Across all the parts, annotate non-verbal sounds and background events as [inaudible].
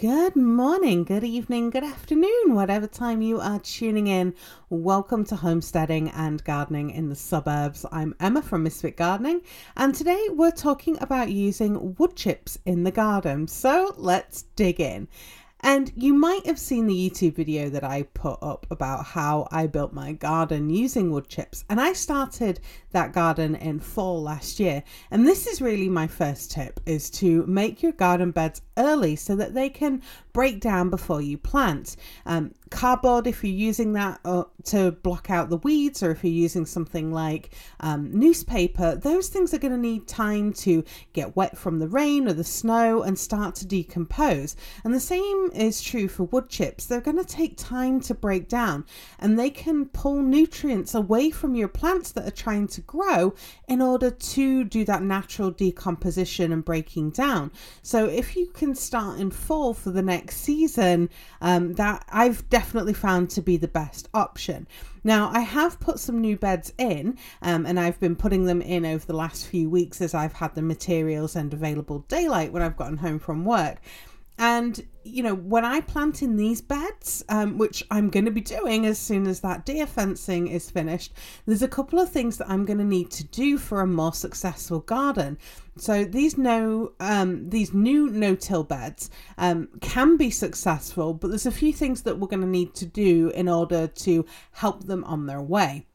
Good morning, good evening, good afternoon, whatever time you are tuning in. Welcome to Homesteading and Gardening in the Suburbs. I'm Emma from Misfit Gardening, and today we're talking about using wood chips in the garden. So let's dig in. And you might have seen the YouTube video that I put up about how I built my garden using wood chips. And I started that garden in fall last year. And this is really my first tip is to make your garden beds early so that they can break down before you plant. Um, cardboard, if you're using that uh, to block out the weeds, or if you're using something like um, newspaper, those things are going to need time to get wet from the rain or the snow and start to decompose. And the same is true for wood chips. They're going to take time to break down and they can pull nutrients away from your plants that are trying to grow in order to do that natural decomposition and breaking down. So if you can start in fall for the next season, um, that I've definitely found to be the best option. Now, I have put some new beds in, um, and I've been putting them in over the last few weeks as I've had the materials and available daylight when I've gotten home from work. And, you know, when I plant in these beds, um, which I'm going to be doing as soon as that deer fencing is finished, there's a couple of things that I'm going to need to do for a more successful garden. So these no, um, these new no-till beds um, can be successful, but there's a few things that we're going to need to do in order to help them on their way.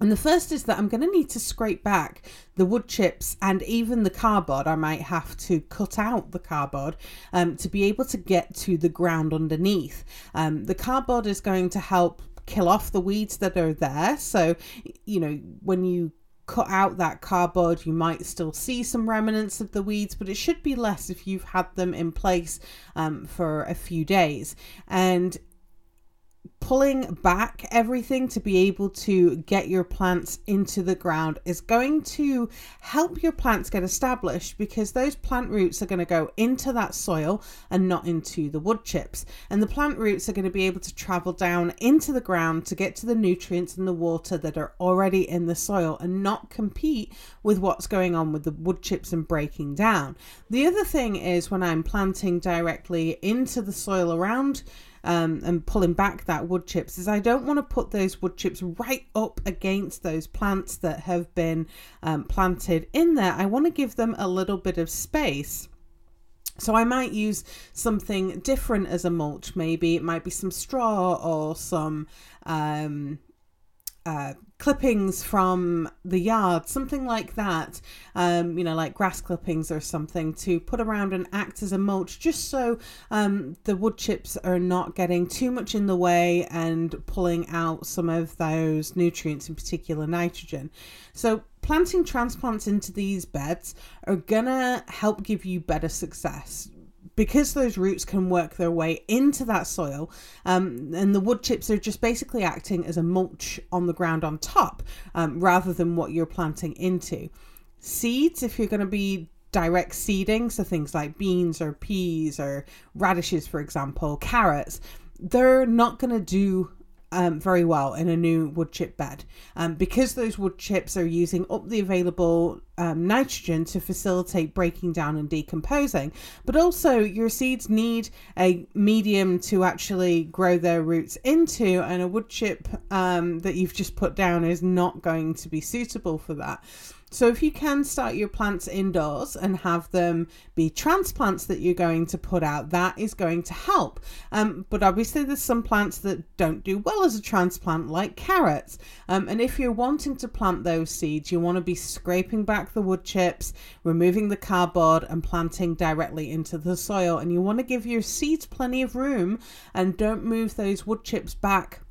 And the first is that I'm going to need to scrape back the wood chips and even the cardboard. I might have to cut out the cardboard um, to be able to get to the ground underneath. Um, the cardboard is going to help kill off the weeds that are there. So, you know, when you cut out that cardboard, you might still see some remnants of the weeds, but it should be less if you've had them in place um, for a few days. And pulling back everything to be able to get your plants into the ground is going to help your plants get established because those plant roots are going to go into that soil and not into the wood chips. And the plant roots are going to be able to travel down into the ground to get to the nutrients and the water that are already in the soil and not compete with what's going on with the wood chips and breaking down. The other thing is when I'm planting directly into the soil around um, and pulling back that wood chips is I don't want to put those wood chips right up against those plants that have been um, planted in there. I want to give them a little bit of space. So I might use something different as a mulch. Maybe it might be some straw or some um, uh, clippings from the yard, something like that, um, you know, like grass clippings or something to put around and act as a mulch, just so um, the wood chips are not getting too much in the way and pulling out some of those nutrients, in particular nitrogen. So, planting transplants into these beds are gonna help give you better success because those roots can work their way into that soil, um, and the wood chips are just basically acting as a mulch on the ground on top um, rather than what you're planting into. Seeds, if you're going to be direct seeding, so things like beans or peas or radishes, for example, carrots, they're not going to do um, very well in a new wood chip bed um, because those wood chips are using up the available um, nitrogen to facilitate breaking down and decomposing. But also, your seeds need a medium to actually grow their roots into, and a wood chip um, that you've just put down is not going to be suitable for that. So if you can start your plants indoors and have them be transplants that you're going to put out, that is going to help. Um, but obviously, there's some plants that don't do well as a transplant, like carrots. Um, and if you're wanting to plant those seeds, you want to be scraping back the wood chips, removing the cardboard, and planting directly into the soil. And you want to give your seeds plenty of room and don't move those wood chips back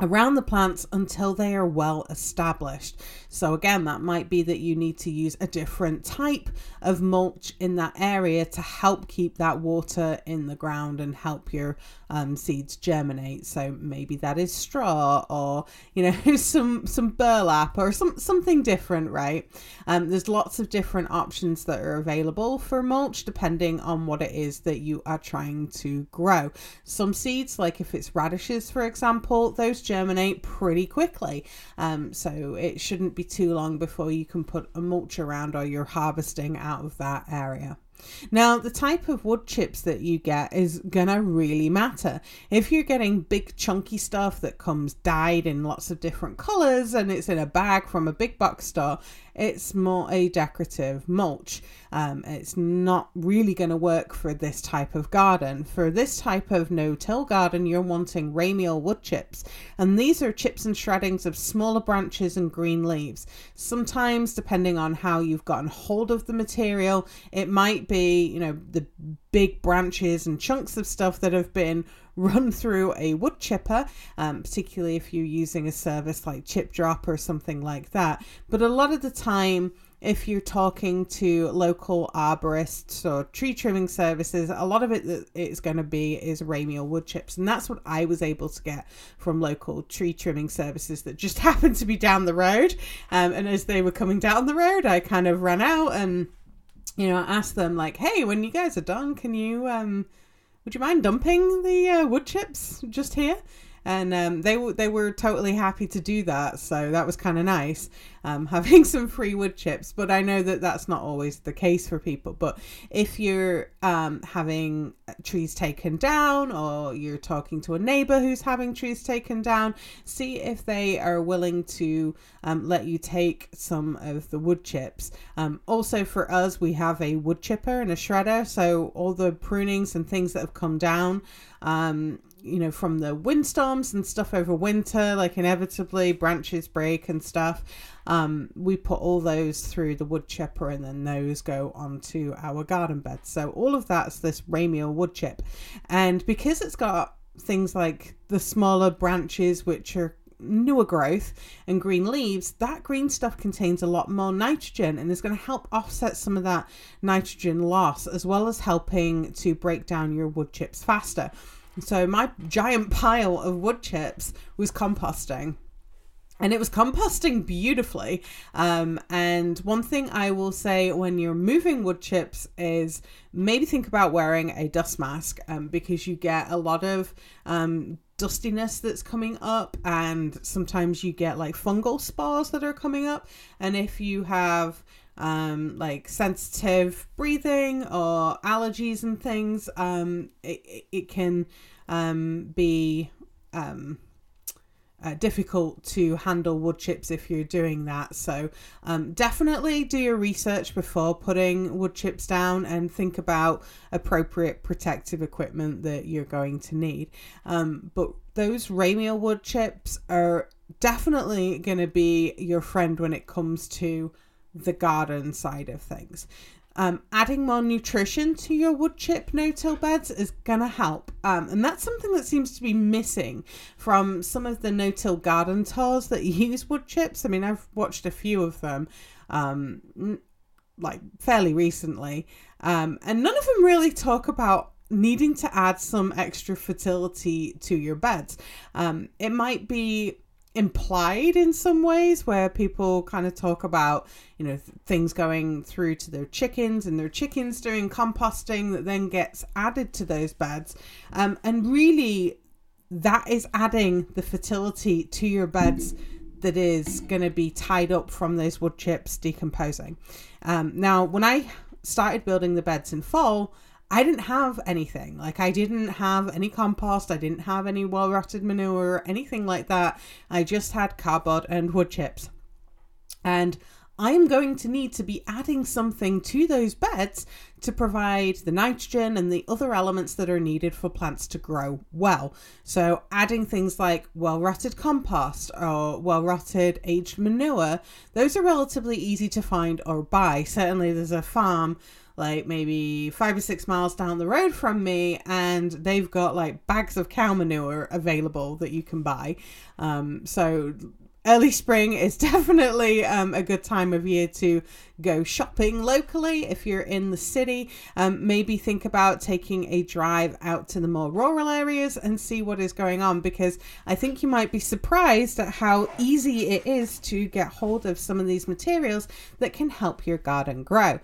around the plants until they are well established. So, again, that might be that you need to use a different type of mulch in that area to help keep that water in the ground and help your um, seeds germinate. So, maybe that is straw or, you know, [laughs] some, some burlap or some, something different, right? Um, there's lots of different options that are available for mulch depending on what it is that you are trying to grow. Some seeds, like if it's radishes, for example, those germinate pretty quickly. Um, so it shouldn't be too long before you can put a mulch around or you're harvesting out of that area. Now, the type of wood chips that you get is gonna really matter. If you're getting big chunky stuff that comes dyed in lots of different colors and it's in a bag from a big box store, it's more a decorative mulch. Um, it's not really going to work for this type of garden. For this type of no-till garden, you're wanting ramial wood chips, and these are chips and shreddings of smaller branches and green leaves. Sometimes, depending on how you've gotten hold of the material, it might be, you know, the big branches and chunks of stuff that have been run through a wood chipper, um, particularly if you're using a service like Chip Drop or something like that. But a lot of the time, if you're talking to local arborists or tree trimming services, a lot of it that it's going to be is ramial wood chips. And that's what I was able to get from local tree trimming services that just [laughs] happened to be down the road. Um, and as they were coming down the road, I kind of ran out and, you know, asked them, like, hey, when you guys are done, can you, um, would you mind dumping the uh, wood chips just here? And um, they they were totally happy to do that. So that was kind of nice, um, [laughs] having some free wood chips. But I know that that's not always the case for people. But if you're um, having trees taken down, or you're talking to a neighbor who's having trees taken down, see if they are willing to um, let you take some of the wood chips. Um, also, for us, we have a wood chipper and a shredder, so all the prunings and things that have come down um, you know, from the windstorms and stuff over winter, like inevitably branches break and stuff. Um, we put all those through the wood chipper and then those go onto our garden bed. So all of that's this ramial wood chip. And because it's got things like the smaller branches, which are newer growth and green leaves, that green stuff contains a lot more nitrogen and is going to help offset some of that nitrogen loss as well as helping to break down your wood chips faster. So my giant pile of wood chips was composting. And it was composting beautifully. Um, and one thing I will say when you're moving wood chips is maybe think about wearing a dust mask um, because you get a lot of um, dustiness that's coming up, and sometimes you get like fungal spores that are coming up. And if you have um, like sensitive breathing or allergies and things, um, it, it can um, be um, uh, difficult to handle wood chips if you're doing that. So um, definitely do your research before putting wood chips down and think about appropriate protective equipment that you're going to need. Um, but those ramial wood chips are definitely going to be your friend when it comes to the garden side of things. Um, adding more nutrition to your wood chip no-till beds is gonna help, um, and that's something that seems to be missing from some of the no-till garden tours that [laughs] use wood chips. I mean, I've watched a few of them, um, like fairly recently, um, and none of them really talk about needing to add some extra fertility to your beds. Um, it might be implied in some ways where people kind of talk about you know th- things going through to their chickens and their chickens doing composting that then gets added to those beds. Um, and really that is adding the fertility to your beds that is going to be tied up from those wood chips decomposing. Um, now when i started building the beds in fall I didn't have anything. Like I didn't have any compost, I didn't have any well rotted manure, or anything like that. I just had cardboard and wood chips. And I'm going to need to be adding something to those beds to provide the nitrogen and the other elements that are needed for plants to grow well. So, adding things like well rotted compost or well rotted aged manure, those are relatively easy to find or buy. Certainly, there's a farm like maybe five or six miles down the road from me, and they've got like bags of cow manure available that you can buy. Um, so early spring is [laughs] definitely um, a good time of year to go shopping locally if you're in the city. Um, maybe think about taking a drive out to the more rural areas and see what is going on because I think you might be surprised at how easy it is to get hold of some of these materials that can help your garden grow.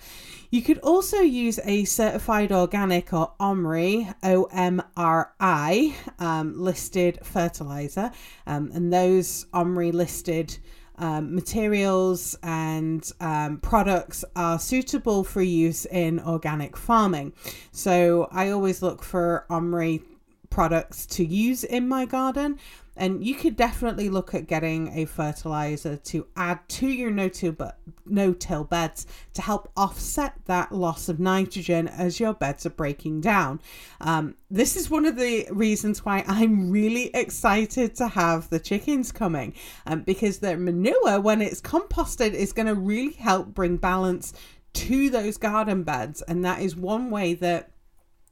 You could also use a certified organic or OMRI, O M R I, um, listed fertilizer, um, and those OMRI listed um, materials and um, products are suitable for use in organic farming. So I always look for OMRI products to use in my garden. And you could definitely look at getting a fertilizer to add to your no-till, beds to help offset that loss of nitrogen as your beds are breaking down. Um, this is one of the reasons why I'm really excited to have the chickens coming um, because their manure, when it's composted, is going to really help bring balance to those garden beds. And that is one way that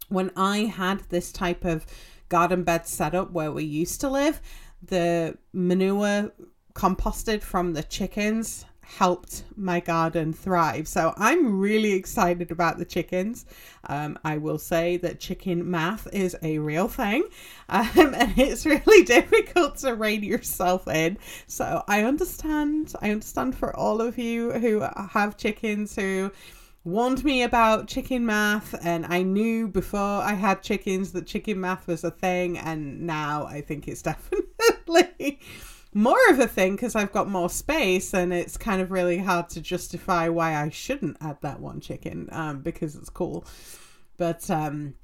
when I had this type of garden bed setup where we used to live, the manure composted from the chickens helped my garden thrive. So I'm really excited about the chickens. Um, I will say that chicken math is a real thing [laughs] um, and it's really [laughs] difficult to rein yourself in. So I understand. I understand for all of you who have chickens who warned me about chicken math and I knew before I had chickens that chicken math was a thing and now I think it's [laughs] definitely more of a thing because I've got more space and it's kind of really hard to justify why I shouldn't add that one chicken um, because it's cool. But um,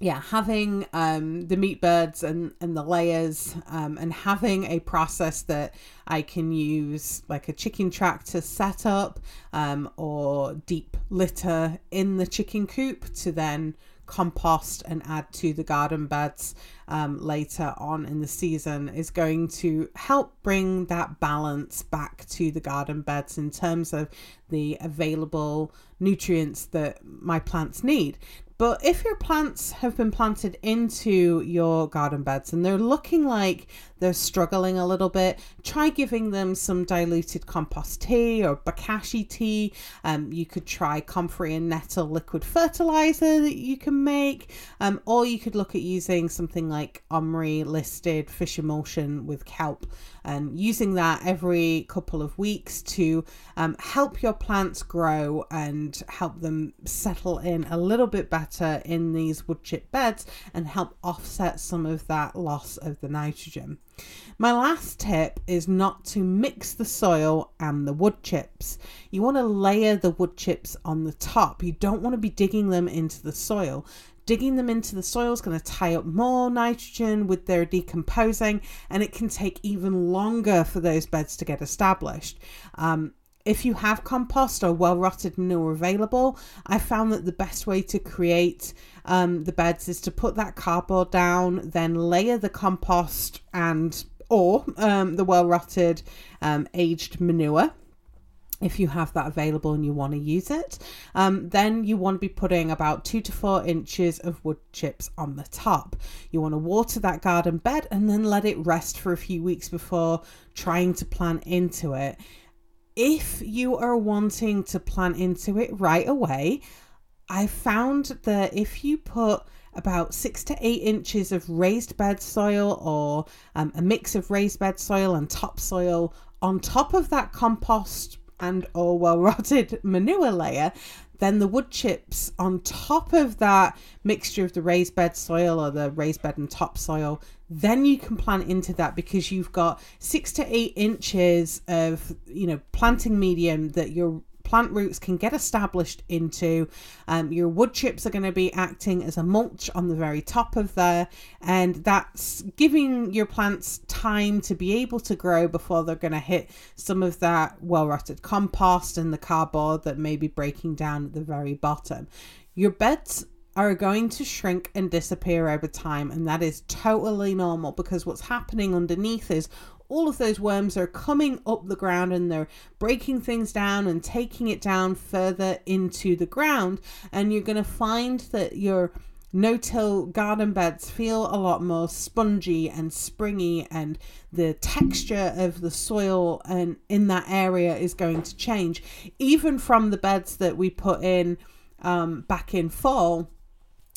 yeah, having um, the meat birds and, and the layers um, and having a process that I can use, like a chicken track to set up um, or deep litter in the chicken coop to then compost and add to the garden beds um, later on in the season is going to help bring that balance back to the garden beds in terms of the available nutrients that my plants need. But if your plants have been planted into your garden beds and they're looking like they're struggling a little bit, try giving them some diluted compost tea or bokashi tea. Um, you could try comfrey and nettle liquid fertilizer that you can make, um, or you could look at using something like OMRI listed fish emulsion with kelp and using that every couple of weeks to um, help your plants grow and help them settle in a little bit better in these wood chip beds and help offset some of that loss of the nitrogen. My last tip is not to mix the soil and the wood chips. You want to layer the wood chips on the top. You don't want to be digging them into the soil digging them into the soil is going to tie up more nitrogen with their decomposing, and it can take even longer for those beds to get established. Um, if you have compost or well rotted manure available, I found that the best way to create um, the beds is to put that cardboard down, then layer the compost and or um, the well rotted um, aged manure if you have that available and you want to use it. Um, then you want to be putting about two to four inches of wood chips on the top. You want to water that garden bed and then let it rest for a few weeks before trying to plant into it. If you are wanting to plant into it right away, I found that if you put about six to eight inches of raised bed soil or um, a mix of raised bed soil and topsoil on top of that compost and or well rotted [laughs] manure layer, then the wood chips on top of that mixture of the raised bed soil or the raised bed and topsoil, then you can plant into that because you've got six to eight inches of you know planting medium that you're plant roots can get established into. Um, your wood chips are going to be acting as a mulch on the very top of there, and that's giving your plants time to be able to grow before they're going to hit some of that well rotted compost and the cardboard that may be breaking down at the very bottom. Your beds are going to shrink and disappear over time, and that is totally normal because what's happening underneath is all of those worms are coming up the ground and they're breaking things down and taking it down further into the ground. And you're going to find that your no till garden beds feel a lot more spongy and springy, and the texture of the soil and in that area is going to change. Even from the beds that we put in um, back in fall,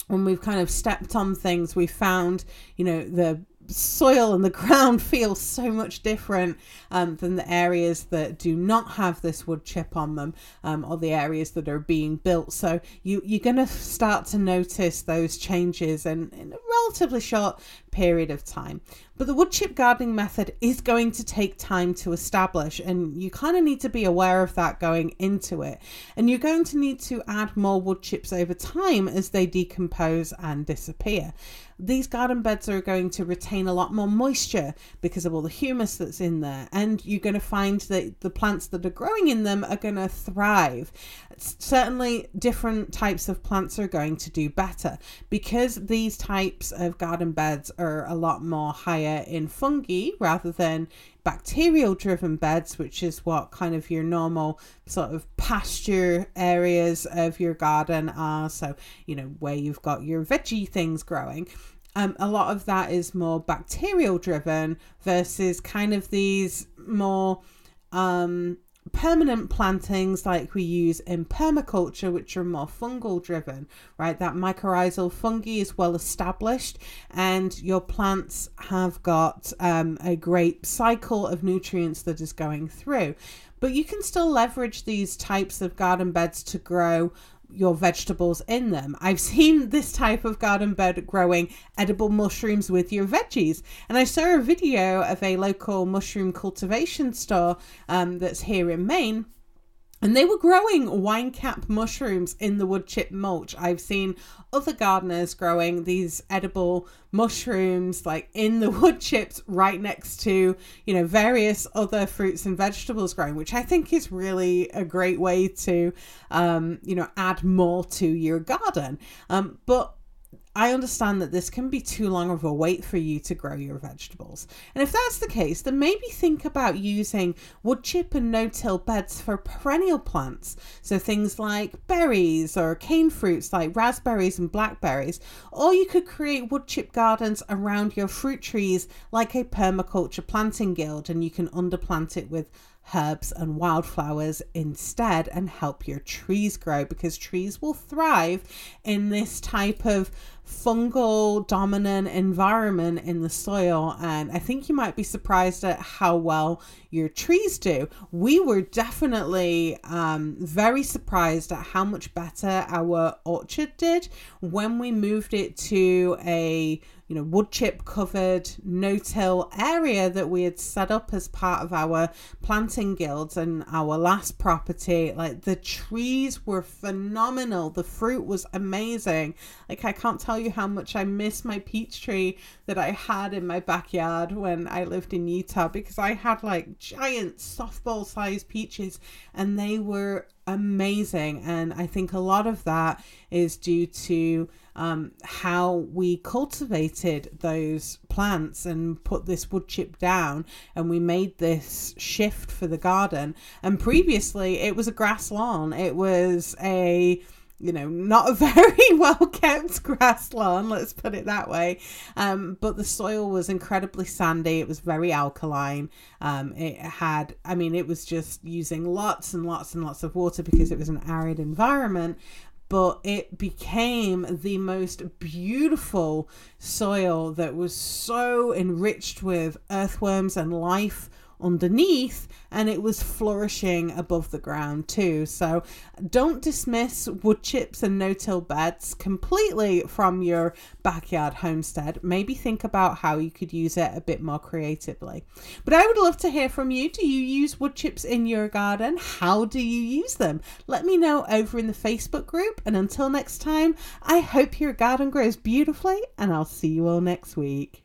when we've kind of stepped on things, we found, you know, the soil and the ground [laughs] feels so much different um, than the areas that do not have this wood chip on them um, or the areas that are being built. So you, you're going to start to notice those changes in, in a relatively short period of time. But the wood chip gardening method is going to take time to establish, and you kind of need to be aware of that going into it. And you're going to need to add more wood chips over time as they decompose and disappear these garden beds are going to retain a lot more moisture because of all the humus that's in there. And you're going to find that the plants that are growing in them are going to thrive. Certainly, different types of plants are going to do better because these types of garden beds are a lot more higher in fungi rather than bacterial driven beds, which is what kind of your normal sort of pasture areas of your garden are. So, you know, where you've got your veggie things growing. Um, a lot of that is more bacterial driven versus kind of these more um, permanent plantings like we use in permaculture, which are more fungal driven, right? That mycorrhizal fungi is well established, and your plants have got um, a great cycle of nutrients that is going through. But you can still leverage these types of garden beds to grow your vegetables in them. I've [laughs] seen this type of garden bed growing edible mushrooms with your veggies. And I saw a video of a local mushroom cultivation store um, that's here in Maine and they were growing wine cap mushrooms in the wood chip mulch. I've seen other gardeners growing these edible mushrooms like in the [laughs] wood chips right next to, you know, various other fruits and vegetables growing, which I think is really a great way to, um, you know, add more to your garden. Um, but I understand that this can be too long of a wait for you to grow your vegetables. And if that's the case, then maybe think about using wood chip and no till beds for perennial plants. So things like berries or cane fruits like raspberries and blackberries. Or you could create wood chip gardens around your fruit trees like a permaculture planting guild and you can underplant it with herbs and wildflowers instead and help your trees grow because trees will thrive in this type of fungal dominant environment in the soil and i think you might be surprised at how well your trees do we were definitely um, very surprised at how much better our orchard did when we moved it to a you know, wood chip covered no till area that we had set up as part of our planting guilds and our last property. Like the trees were phenomenal, the fruit was amazing. Like, I can't tell you how much I miss my peach tree that I had in my backyard when I lived in Utah because I had like giant softball sized peaches and they were amazing. And I think a lot of that is due to um, how we cultivated those plants and put this wood chip down and we made this shift for the garden. And previously, it was a grass lawn, it was a you know, not a [laughs] very well kept grass lawn, let's put it that way. Um, but the soil was incredibly sandy, it was very alkaline. Um, it had, I mean, it was just using lots and lots and lots of water because it was an arid environment but it became the most beautiful soil that was so enriched with earthworms and life underneath and it was flourishing above the ground too. So don't dismiss wood chips and no-till beds completely from your backyard homestead. Maybe think about how you could use it a bit more creatively. But I would love to hear from you. Do you use wood chips in your garden? How do you use them? Let me know over in the Facebook group. And until next time, I hope your garden grows beautifully and I'll see you all next week.